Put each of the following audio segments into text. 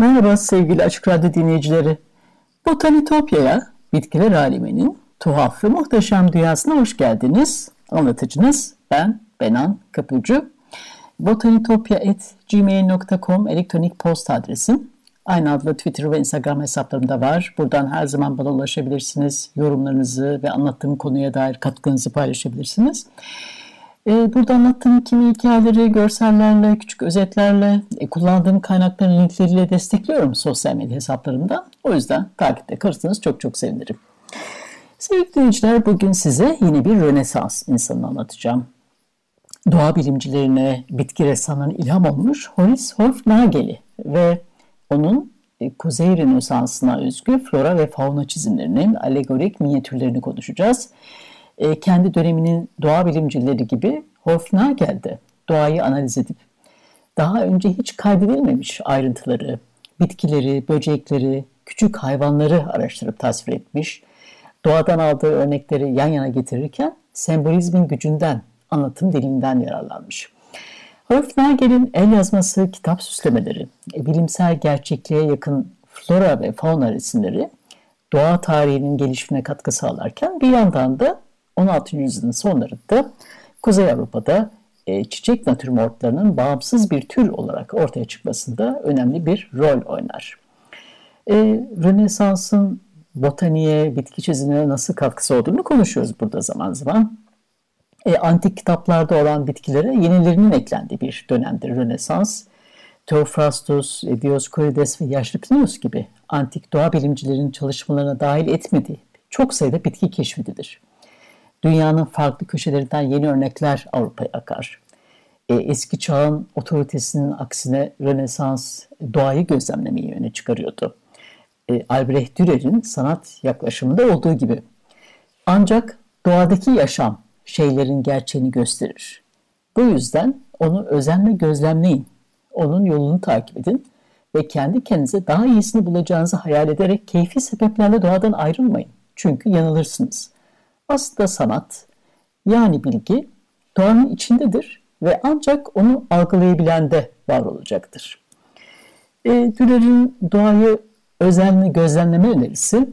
Merhaba sevgili Açık Radyo dinleyicileri. Botanitopya'ya, bitkiler aleminin tuhaf ve muhteşem dünyasına hoş geldiniz. Anlatıcınız ben Benan Kapucu. botanitopya.gmail.com elektronik posta adresim. Aynı adlı Twitter ve Instagram hesaplarımda var. Buradan her zaman bana ulaşabilirsiniz. Yorumlarınızı ve anlattığım konuya dair katkınızı paylaşabilirsiniz. Ee, burada anlattığım kimi hikayeleri görsellerle, küçük özetlerle, e, kullandığım kaynakların linkleriyle destekliyorum sosyal medya hesaplarımda. O yüzden takipte kalırsanız çok çok sevinirim. Sevgili dinleyiciler bugün size yine bir Rönesans insanını anlatacağım. Doğa bilimcilerine, bitki ressamlarına ilham olmuş Horace Hofnagel'i ve onun e, Kuzey Rönesansı'na özgü flora ve fauna çizimlerinin alegorik minyatürlerini konuşacağız e, kendi döneminin doğa bilimcileri gibi Hofnagel'de doğayı analiz edip daha önce hiç kaydedilmemiş ayrıntıları, bitkileri, böcekleri, küçük hayvanları araştırıp tasvir etmiş, doğadan aldığı örnekleri yan yana getirirken sembolizmin gücünden, anlatım dilinden yararlanmış. Hofnagel'in el yazması kitap süslemeleri, e, bilimsel gerçekliğe yakın flora ve fauna resimleri doğa tarihinin gelişimine katkı sağlarken bir yandan da 16. yüzyılın sonlarında Kuzey Avrupa'da e, çiçek natürmortlarının bağımsız bir tür olarak ortaya çıkmasında önemli bir rol oynar. E, Rönesans'ın botaniğe, bitki çizimine nasıl katkısı olduğunu konuşuyoruz burada zaman zaman. E, antik kitaplarda olan bitkilere yenilerinin eklendiği bir dönemdir Rönesans. Theophrastus, Dioskurides ve Yaşlı Plinius gibi antik doğa bilimcilerin çalışmalarına dahil etmediği çok sayıda bitki keşfedilir dünyanın farklı köşelerinden yeni örnekler Avrupa'ya akar. E, eski çağın otoritesinin aksine Rönesans doğayı gözlemlemeyi öne çıkarıyordu. E, Albrecht Dürer'in sanat yaklaşımında olduğu gibi. Ancak doğadaki yaşam şeylerin gerçeğini gösterir. Bu yüzden onu özenle gözlemleyin. Onun yolunu takip edin ve kendi kendinize daha iyisini bulacağınızı hayal ederek keyfi sebeplerle doğadan ayrılmayın. Çünkü yanılırsınız. Aslında sanat yani bilgi doğanın içindedir ve ancak onu algılayabilen de var olacaktır. E, Dürer'in doğayı özenli gözlemleme önerisi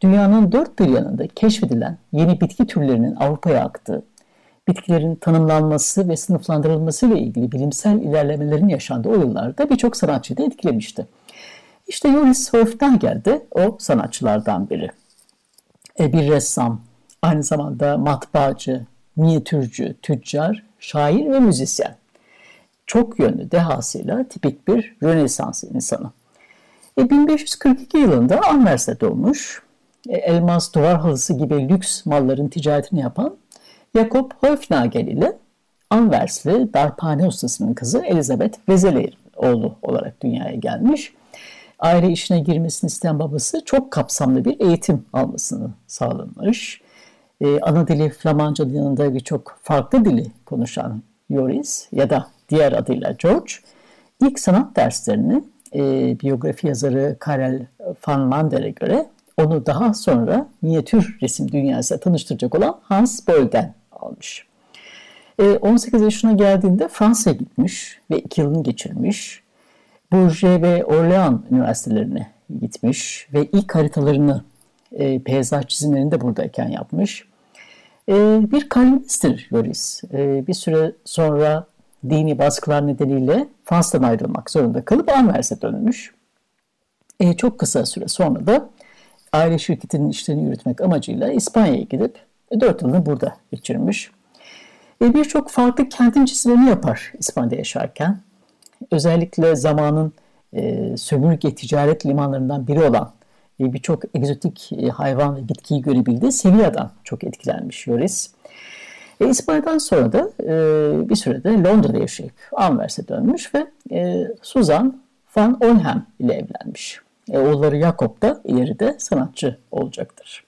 dünyanın dört bir yanında keşfedilen yeni bitki türlerinin Avrupa'ya aktığı, bitkilerin tanımlanması ve sınıflandırılması ile ilgili bilimsel ilerlemelerin yaşandığı o yıllarda birçok sanatçıyı da etkilemişti. İşte Joris Hofnagel de o sanatçılardan biri. E, bir ressam, Aynı zamanda matbaacı, minyatürcü, tüccar, şair ve müzisyen. Çok yönlü dehasıyla tipik bir Rönesans insanı. E, 1542 yılında Anvers'te doğmuş. E, elmas duvar halısı gibi lüks malların ticaretini yapan Jakob Hofnagel ile Anversli darphane ustasının kızı Elizabeth Vezeleir oğlu olarak dünyaya gelmiş. Aile işine girmesini isteyen babası çok kapsamlı bir eğitim almasını sağlamış e, ana dili Flamanca yanında birçok farklı dili konuşan Yoris ya da diğer adıyla George ilk sanat derslerini e, biyografi yazarı Karel van Mander'e göre onu daha sonra minyatür resim dünyasıyla tanıştıracak olan Hans Boll'den almış. E, 18 yaşına geldiğinde Fransa'ya gitmiş ve iki yılını geçirmiş. Bourges ve Orléans üniversitelerine gitmiş ve ilk haritalarını e, peyzaj çizimlerini de buradayken yapmış. E, bir Calvinist'tir Yoris. E, bir süre sonra dini baskılar nedeniyle Fransa'dan ayrılmak zorunda kalıp Anvers'e dönmüş. E, çok kısa süre sonra da aile şirketinin işlerini yürütmek amacıyla İspanya'ya gidip e, 4 yılını burada geçirmiş. E, Birçok farklı kentin çizimlerini yapar İspanya'da yaşarken. Özellikle zamanın e, sömürge ticaret limanlarından biri olan birçok egzotik e, hayvan ve bitkiyi görebildi. Sevilla'dan çok etkilenmiş Yoris. E, İspanya'dan sonra da e, bir sürede Londra'da yaşayıp Anvers'e dönmüş ve e, Susan van Olhem ile evlenmiş. E, oğulları Jakob da ileride sanatçı olacaktır.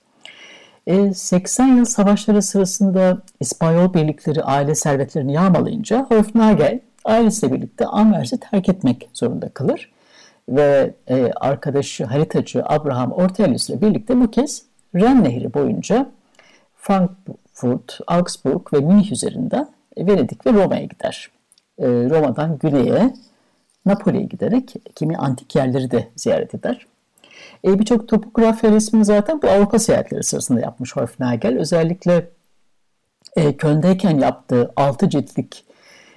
E, 80 yıl savaşları sırasında İspanyol birlikleri aile servetlerini yağmalayınca Hofnagel ailesiyle birlikte Anvers'i terk etmek zorunda kalır. Ve e, arkadaşı haritacı Abraham Ortelius ile birlikte bu kez Ren Nehri boyunca Frankfurt, Augsburg ve Münih üzerinden Venedik ve Roma'ya gider. E, Roma'dan güneye Napoli'ye giderek kimi antik yerleri de ziyaret eder. E, Birçok topografya resmini zaten bu Avrupa seyahatleri sırasında yapmış Hofnagel. Özellikle e, Köln'deyken yaptığı 6 ciltlik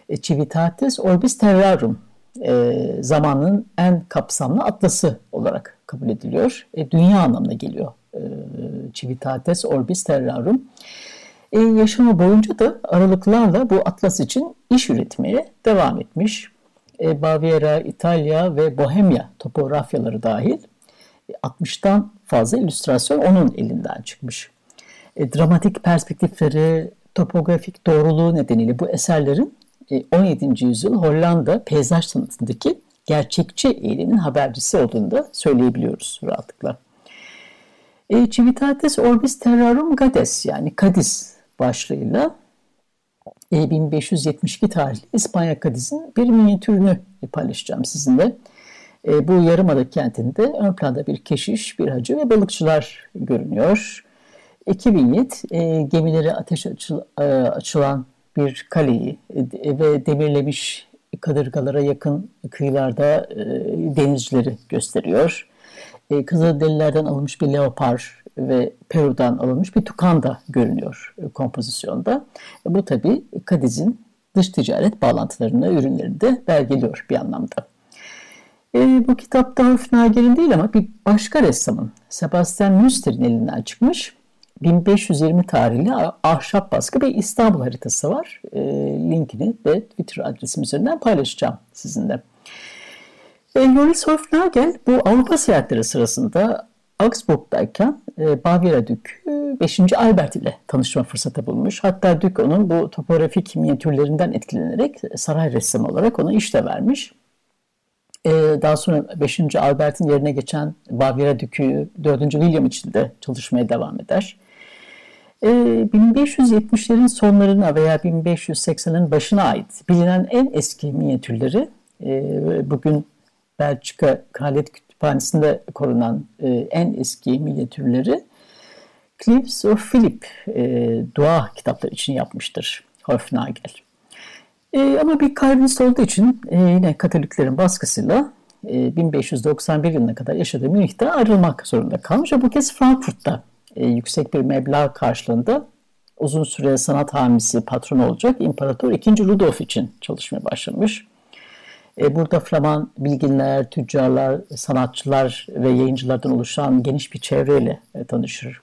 e, Civitatis Orbis Terrarum e, zamanın en kapsamlı atlası olarak kabul ediliyor. E, dünya anlamına geliyor e, Civitates Orbis Terrarum. E, yaşamı boyunca da aralıklarla bu atlas için iş üretmeye devam etmiş. E, Baviera, İtalya ve Bohemya topografyaları dahil 60'tan e, fazla illüstrasyon onun elinden çıkmış. E, dramatik perspektifleri, topografik doğruluğu nedeniyle bu eserlerin 17. E, yüzyıl Hollanda peyzaj sanatındaki gerçekçi eğilimin habercisi olduğunu da söyleyebiliyoruz rahatlıkla. E, Civitates Orbis Terrarum Gades yani Kadiz başlığıyla e, 1572 tarihli İspanya Kadiz'in bir minyatürünü paylaşacağım sizinle. E, bu Yarımada kentinde ön planda bir keşiş, bir hacı ve balıkçılar görünüyor. 2007 e, gemileri ateş açıl, e, açılan bir kaleyi e, ve demirlemiş kadırgalara yakın kıyılarda e, denizcileri gösteriyor. E, Kızılderililerden alınmış bir leopar ve Peru'dan alınmış bir tukan da görünüyor kompozisyonda. Bu tabi Kadiz'in dış ticaret bağlantılarını, ürünlerini de belgeliyor bir anlamda. E, bu kitapta Hofnagel'in değil ama bir başka ressamın Sebastian Müster'in elinden çıkmış 1520 tarihli ahşap baskı bir İstanbul haritası var. E, linkini de Twitter adresim üzerinden paylaşacağım sizinle. E, Loris Hofnagel bu Avrupa seyahatleri sırasında Augsburg'dayken e, Bavyera Dükü 5. Albert ile tanışma fırsatı bulmuş. Hatta Dük onun bu topografik minyatürlerinden etkilenerek saray ressamı olarak ona iş de vermiş. E, daha sonra 5. Albert'in yerine geçen Bavyera Dükü 4. William için de çalışmaya devam eder. 1570'lerin ee, sonlarına veya 1580'lerin başına ait bilinen en eski minyatürleri e, bugün Belçika Kraliyet Kütüphanesi'nde korunan e, en eski minyatürleri Cliffs of Philip e, dua kitapları için yapmıştır Hofnagel. Ama bir Calvinist olduğu için yine Katoliklerin baskısıyla 1591 yılına kadar yaşadığı Münih'te ayrılmak zorunda kalmış ve bu kez Frankfurt'ta e, yüksek bir meblağ karşılığında uzun süre sanat hamisi patron olacak İmparator II. Rudolf için çalışmaya başlamış. E, burada Flaman bilginler, tüccarlar, sanatçılar ve yayıncılardan oluşan geniş bir çevreyle e, tanışır.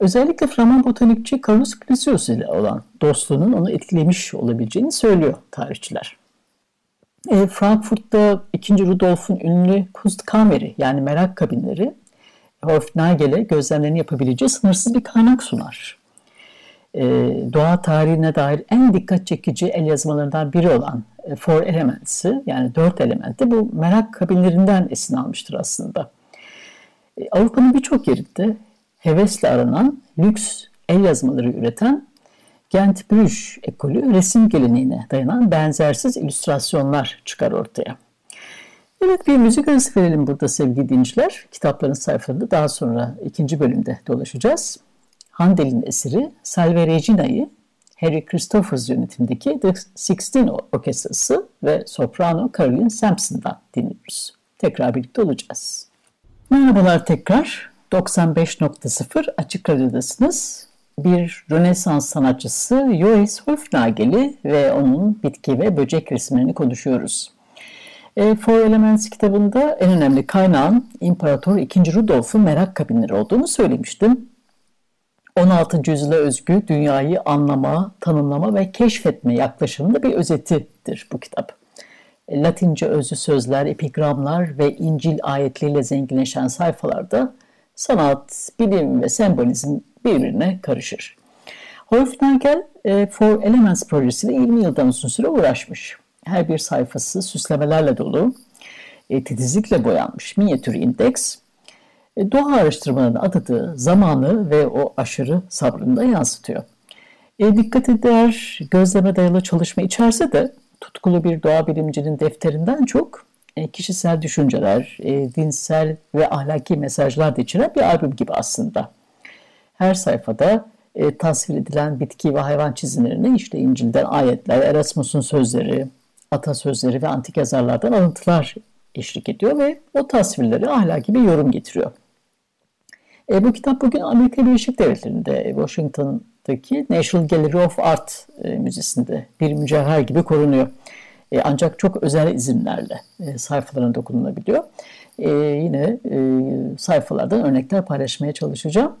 Özellikle Flaman botanikçi Carlos Clusius ile olan dostluğunun onu etkilemiş olabileceğini söylüyor tarihçiler. Frankfurt'ta 2. Rudolf'un ünlü Kunstkameri yani merak kabinleri Hofnagel'e gözlemlerini yapabileceği sınırsız bir kaynak sunar. E, doğa tarihine dair en dikkat çekici el yazmalarından biri olan e, Four Elements'i yani dört elementi bu merak kabinlerinden esin almıştır aslında. E, Avrupa'nın birçok yerinde hevesle aranan lüks el yazmaları üreten Gent Bruges ekolü resim geleneğine dayanan benzersiz illüstrasyonlar çıkar ortaya. Evet bir müzik arası verelim burada sevgili dinleyiciler. Kitapların sayfalarında daha sonra ikinci bölümde dolaşacağız. Handel'in eseri Salve Regina'yı Harry Christophers yönetimindeki The Sixteen Orkestrası ve soprano Caroline Sampson'dan dinliyoruz. Tekrar birlikte olacağız. Merhabalar tekrar. 95.0 Açık Radyo'dasınız. Bir Rönesans sanatçısı Joris Hofnagel'i ve onun bitki ve böcek resimlerini konuşuyoruz. E, Four Elements kitabında en önemli kaynağın İmparator II. Rudolf'un merak kabinleri olduğunu söylemiştim. 16. yüzyıla özgü dünyayı anlama, tanımlama ve keşfetme yaklaşımında bir özetidir bu kitap. Latince özlü sözler, epigramlar ve İncil ayetleriyle zenginleşen sayfalarda sanat, bilim ve sembolizm birbirine karışır. Wolfgang e, For Elements projesiyle 20 yıldan uzun süre uğraşmış. Her bir sayfası süslemelerle dolu, e, titizlikle boyanmış minyatür indeks, e, doğa araştırmalarının adadığı zamanı ve o aşırı sabrını da yansıtıyor. E, dikkat eder, gözleme dayalı çalışma içerse de tutkulu bir doğa bilimcinin defterinden çok e, kişisel düşünceler, e, dinsel ve ahlaki mesajlar da içeren bir albüm gibi aslında. Her sayfada e, tasvir edilen bitki ve hayvan çizimlerini işte İncil'den ayetler, Erasmus'un sözleri, atasözleri ve antik yazarlardan alıntılar eşlik ediyor ve o tasvirleri ahlaki bir yorum getiriyor. E, bu kitap bugün Amerika Birleşik Devletleri'nde Washington'daki National Gallery of Art e, Müzesi'nde bir mücevher gibi korunuyor. E, ancak çok özel izinlerle e, sayfalarına dokunulabiliyor. E, yine e, sayfalardan örnekler paylaşmaya çalışacağım.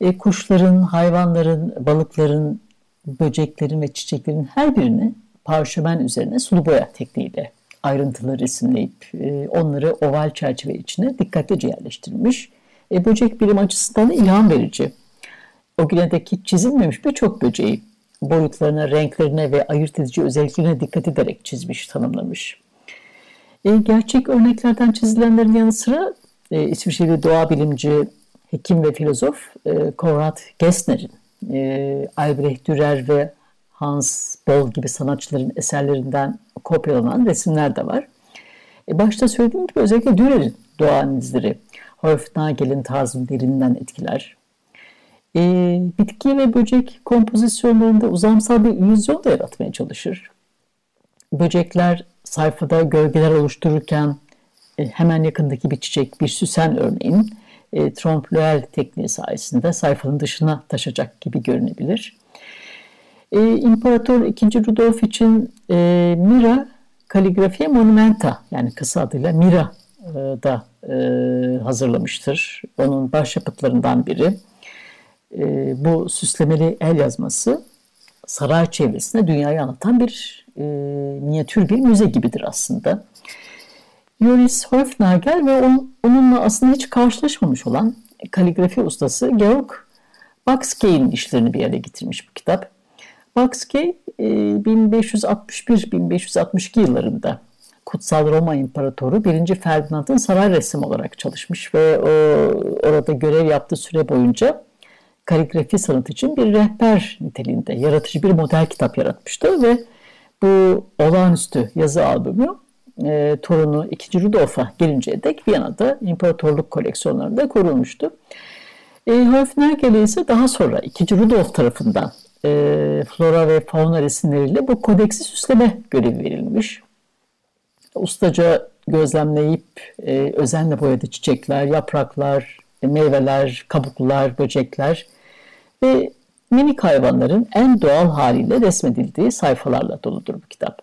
E, kuşların, hayvanların, balıkların, böceklerin ve çiçeklerin her birini parşömen üzerine sulu boya tekniğiyle ayrıntılı resimleyip e, onları oval çerçeve içine dikkatlice yerleştirmiş. E, böcek bilim açısından ilham verici. O güne dek çizilmemiş birçok böceği boyutlarına, renklerine ve ayırt edici özelliklerine dikkat ederek çizmiş, tanımlamış. E, gerçek örneklerden çizilenlerin yanı sıra e, İsviçreli doğa bilimci, hekim ve filozof e, Konrad Gessner'in, e, Albrecht Dürer ve Hans Boll gibi sanatçıların eserlerinden kopyalanan resimler de var. E, başta söylediğim gibi özellikle Dürer'in doğa analizleri, Hofnagel'in tarzını derinden etkiler. E, bitki ve böcek kompozisyonlarında uzamsal bir illüzyon da yaratmaya çalışır. Böcekler sayfada gölgeler oluştururken e, hemen yakındaki bir çiçek, bir süsen örneğin e, tromplöel tekniği sayesinde sayfanın dışına taşacak gibi görünebilir. E, İmparator II. Rudolf için e, Mira Kaligrafiye Monumenta yani kısa adıyla Mira e, da e, hazırlamıştır. Onun başyapıtlarından biri. E, bu süslemeli el yazması saray çevresinde dünyayı anlatan bir e, minyatür bir müze gibidir aslında. Joris Hofnagel ve on, onunla aslında hiç karşılaşmamış olan kaligrafi ustası Georg Baxkey'in işlerini bir yere getirmiş bu kitap. Baxkey 1561-1562 yıllarında Kutsal Roma İmparatoru 1. Ferdinand'ın saray resmi olarak çalışmış ve o, orada görev yaptığı süre boyunca kaligrafi sanatı için bir rehber niteliğinde yaratıcı bir model kitap yaratmıştı ve bu olağanüstü yazı albümü e, torunu 2. Rudolf'a gelinceye dek Viyana'da imparatorluk koleksiyonlarında korunmuştu. E, Hofnergele ise daha sonra 2. Rudolf tarafından e, flora ve fauna resimleriyle bu kodeksi süsleme görevi verilmiş. Ustaca gözlemleyip e, özenle boyadığı çiçekler, yapraklar, e, meyveler, kabuklar, böcekler ve minik hayvanların en doğal haliyle resmedildiği sayfalarla doludur bu kitap.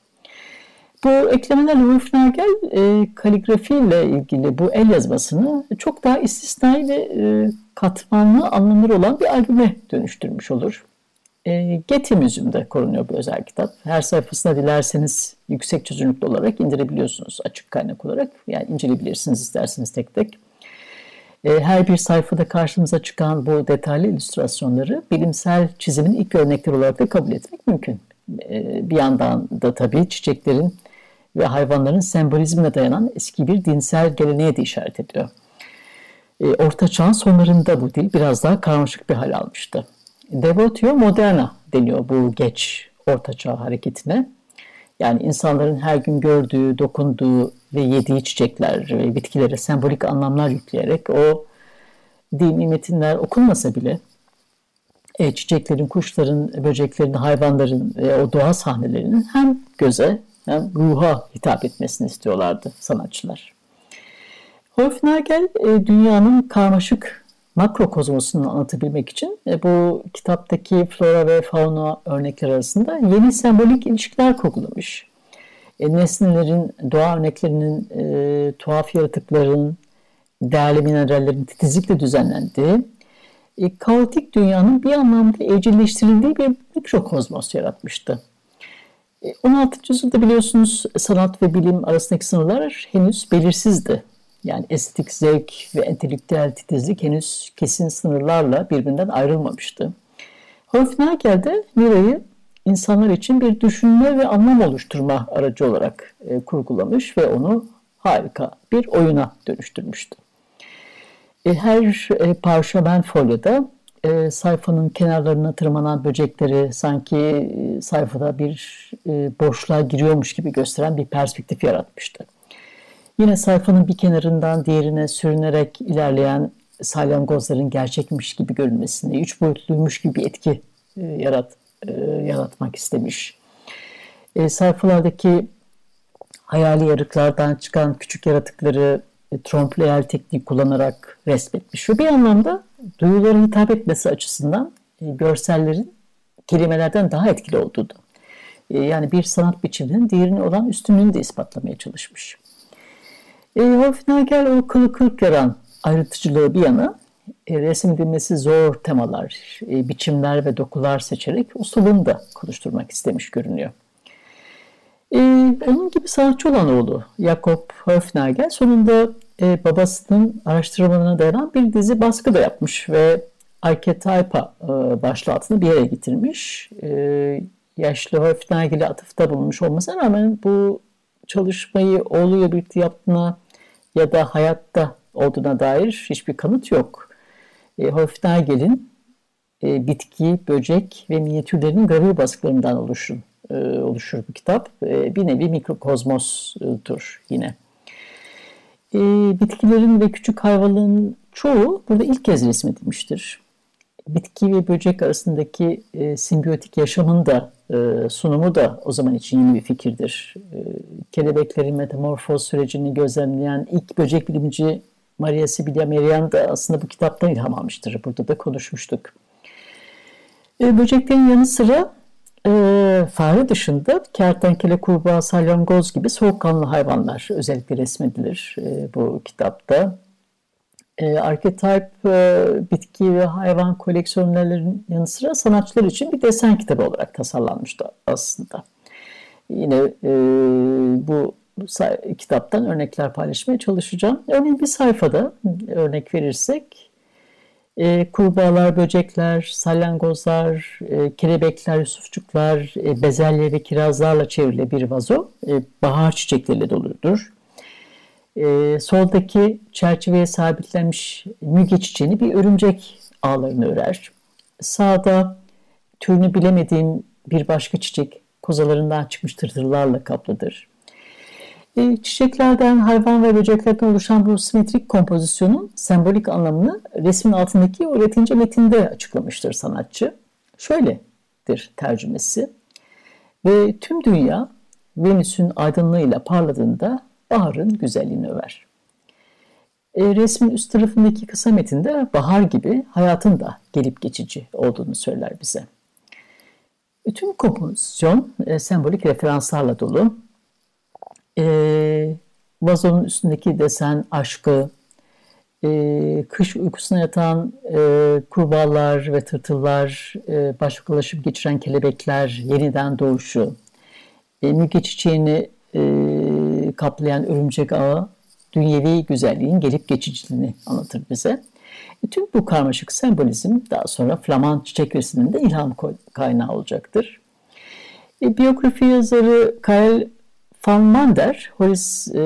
Bu eklemelerle Wolfnagel e, kaligrafi ile ilgili bu el yazmasını çok daha istisnai ve e, katmanlı anlamları olan bir albüme dönüştürmüş olur. E, Getty Müziği'nde korunuyor bu özel kitap. Her sayfasına dilerseniz yüksek çözünürlüklü olarak indirebiliyorsunuz açık kaynak olarak. Yani inceleyebilirsiniz isterseniz tek tek. E, her bir sayfada karşımıza çıkan bu detaylı illüstrasyonları bilimsel çizimin ilk örnekleri olarak da kabul etmek mümkün. E, bir yandan da tabii çiçeklerin ve hayvanların sembolizmine dayanan eski bir dinsel geleneğe de işaret ediyor. E, Orta Çağ'ın sonlarında bu dil biraz daha karmaşık bir hal almıştı. Devotio moderna deniyor bu geç Orta Çağ hareketine. Yani insanların her gün gördüğü, dokunduğu ve yediği çiçekler ve bitkilere sembolik anlamlar yükleyerek o dini metinler okunmasa bile e, çiçeklerin, kuşların, böceklerin, hayvanların ve o doğa sahnelerinin hem göze hem ruha hitap etmesini istiyorlardı sanatçılar. Hofnagel e, dünyanın karmaşık makrokozmosunu anlatabilmek için e, bu kitaptaki flora ve fauna örnekler arasında yeni sembolik ilişkiler kurgulamış. E, nesnelerin, doğa örneklerinin, e, tuhaf yaratıkların, değerli minerallerin titizlikle düzenlendiği, e, kaotik dünyanın bir anlamda evcilleştirildiği bir mikrokozmos yaratmıştı. 16. yüzyılda biliyorsunuz sanat ve bilim arasındaki sınırlar henüz belirsizdi. Yani estetik zevk ve entelektüel titizlik henüz kesin sınırlarla birbirinden ayrılmamıştı. Hofnagel de Mira'yı insanlar için bir düşünme ve anlam oluşturma aracı olarak e, kurgulamış ve onu harika bir oyuna dönüştürmüştü. E, her e, parşömen folyoda e, sayfanın kenarlarına tırmanan böcekleri sanki e, sayfada bir e, boşluğa giriyormuş gibi gösteren bir perspektif yaratmıştı. Yine sayfanın bir kenarından diğerine sürünerek ilerleyen salyangozların gerçekmiş gibi görünmesini, üç boyutluymuş gibi etki e, yarat, e, yaratmak istemiş. E, sayfalardaki hayali yarıklardan çıkan küçük yaratıkları e, trompleyel tekniği kullanarak resmetmiş. Ve bir anlamda duyulara hitap etmesi açısından e, görsellerin kelimelerden daha etkili olduğunu, e, yani bir sanat biçiminin diğerine olan üstünlüğünü de ispatlamaya çalışmış. E, Hofnagel o kılı kırk yaran ayrıntıcılığı bir yana e, resimdilmesi zor temalar, e, biçimler ve dokular seçerek ustalığını da konuşturmak istemiş görünüyor. E, onun gibi sanatçı olan oğlu Jakob Hofnagel sonunda e, babasının araştırmalarına dayanan bir dizi baskı da yapmış ve Archetypa e, başlığı altında bir yere getirmiş. E, yaşlı Hofnagel'e atıfta bulunmuş olmasına rağmen bu çalışmayı oğluyla birlikte yaptığına ya da hayatta olduğuna dair hiçbir kanıt yok. E, Hofnagel'in e, bitki, böcek ve minyatürlerinin gravür baskılarından oluşur, e, oluşur bu kitap. E, bir nevi mikrokozmostur yine. E, bitkilerin ve küçük hayvanların çoğu burada ilk kez resmedilmiştir. Bitki ve böcek arasındaki e, simbiyotik yaşamın da e, sunumu da o zaman için yeni bir fikirdir. E, kelebeklerin metamorfoz sürecini gözlemleyen ilk böcek bilimci Maria Sibylla Merian da aslında bu kitaptan ilham almıştır. Burada da konuşmuştuk. E, böceklerin yanı sıra e, fare dışında kertenkele, kurbağa, salyangoz gibi soğukkanlı hayvanlar özellikle resmedilir e, bu kitapta. E, archetype e, bitki ve hayvan koleksiyonlarının yanı sıra sanatçılar için bir desen kitabı olarak tasarlanmıştı aslında. Yine e, bu kitaptan örnekler paylaşmaya çalışacağım. Örneğin bir sayfada örnek verirsek e, kurbağalar, böcekler, salyangozlar, e, kelebekler, yusufçuklar, e, bezelye ve kirazlarla çevrili bir vazo e, bahar çiçekleriyle doludur. E, soldaki çerçeveye sabitlenmiş müge çiçeğini bir örümcek ağlarını örer. Sağda türünü bilemediğim bir başka çiçek kozalarından çıkmış tırtırlarla kaplıdır. E, çiçeklerden, hayvan ve böceklerden oluşan bu simetrik kompozisyonun sembolik anlamını resmin altındaki o latince metinde açıklamıştır sanatçı. Şöyledir tercümesi. Ve tüm dünya Venüs'ün aydınlığıyla parladığında baharın güzelliğini över. E, resmin üst tarafındaki kısa metinde bahar gibi hayatın da gelip geçici olduğunu söyler bize. Tüm kompozisyon e, sembolik referanslarla dolu e, vazonun üstündeki desen aşkı, e, kış uykusuna yatan e, kurbağalar ve tırtıllar, e, başkalaşıp geçiren kelebekler, yeniden doğuşu, e, müge çiçeğini e, kaplayan örümcek ağı, dünyevi güzelliğin gelip geçiciliğini anlatır bize. E, tüm bu karmaşık sembolizm daha sonra Flaman çiçek resiminde ilham kaynağı olacaktır. E, biyografi yazarı Kyle Van Mander, Horace, e,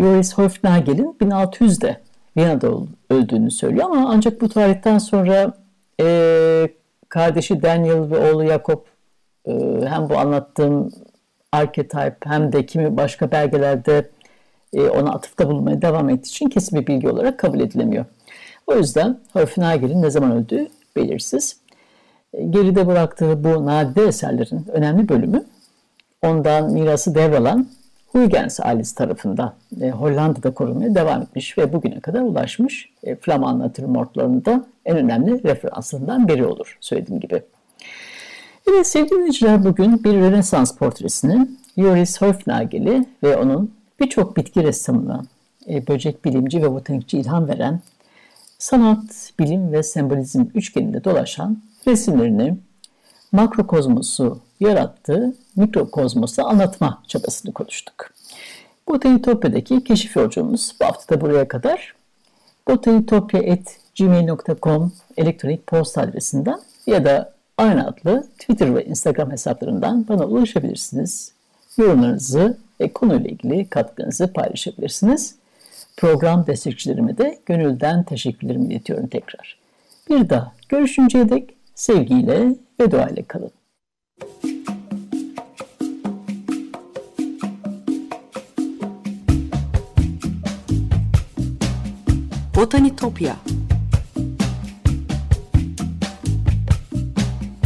Joris Hofnagel'in 1600'de Viyana'da öldüğünü söylüyor ama ancak bu tarihten sonra e, kardeşi Daniel ve oğlu Jacob e, hem bu anlattığım archetype hem de kimi başka belgelerde e, ona atıfta bulunmaya devam ettiği için kesin bir bilgi olarak kabul edilemiyor. O yüzden Hofnagel'in ne zaman öldüğü belirsiz. E, geride bıraktığı bu nadide eserlerin önemli bölümü ondan mirası devralan Huygens ailesi tarafından e, Hollanda'da korunmaya devam etmiş ve bugüne kadar ulaşmış. E, Flaman natürmortlarında en önemli referanslarından biri olur söylediğim gibi. Evet sevgili dinleyiciler bugün bir Rönesans portresini Joris Hofnagel'i ve onun birçok bitki ressamına, e, böcek bilimci ve botanikçi ilham veren sanat, bilim ve sembolizm üçgeninde dolaşan resimlerini makrokozmosu yarattığı mikrokozmosu anlatma çabasını konuştuk. Botanitopya'daki keşif yolculuğumuz bu hafta da buraya kadar. botanitopya.gmail.com elektronik posta adresinden ya da aynı adlı Twitter ve Instagram hesaplarından bana ulaşabilirsiniz. Yorumlarınızı ve konuyla ilgili katkınızı paylaşabilirsiniz. Program destekçilerime de gönülden teşekkürlerimi iletiyorum tekrar. Bir daha görüşünceye dek sevgiyle ve duayla kalın. Botanitopya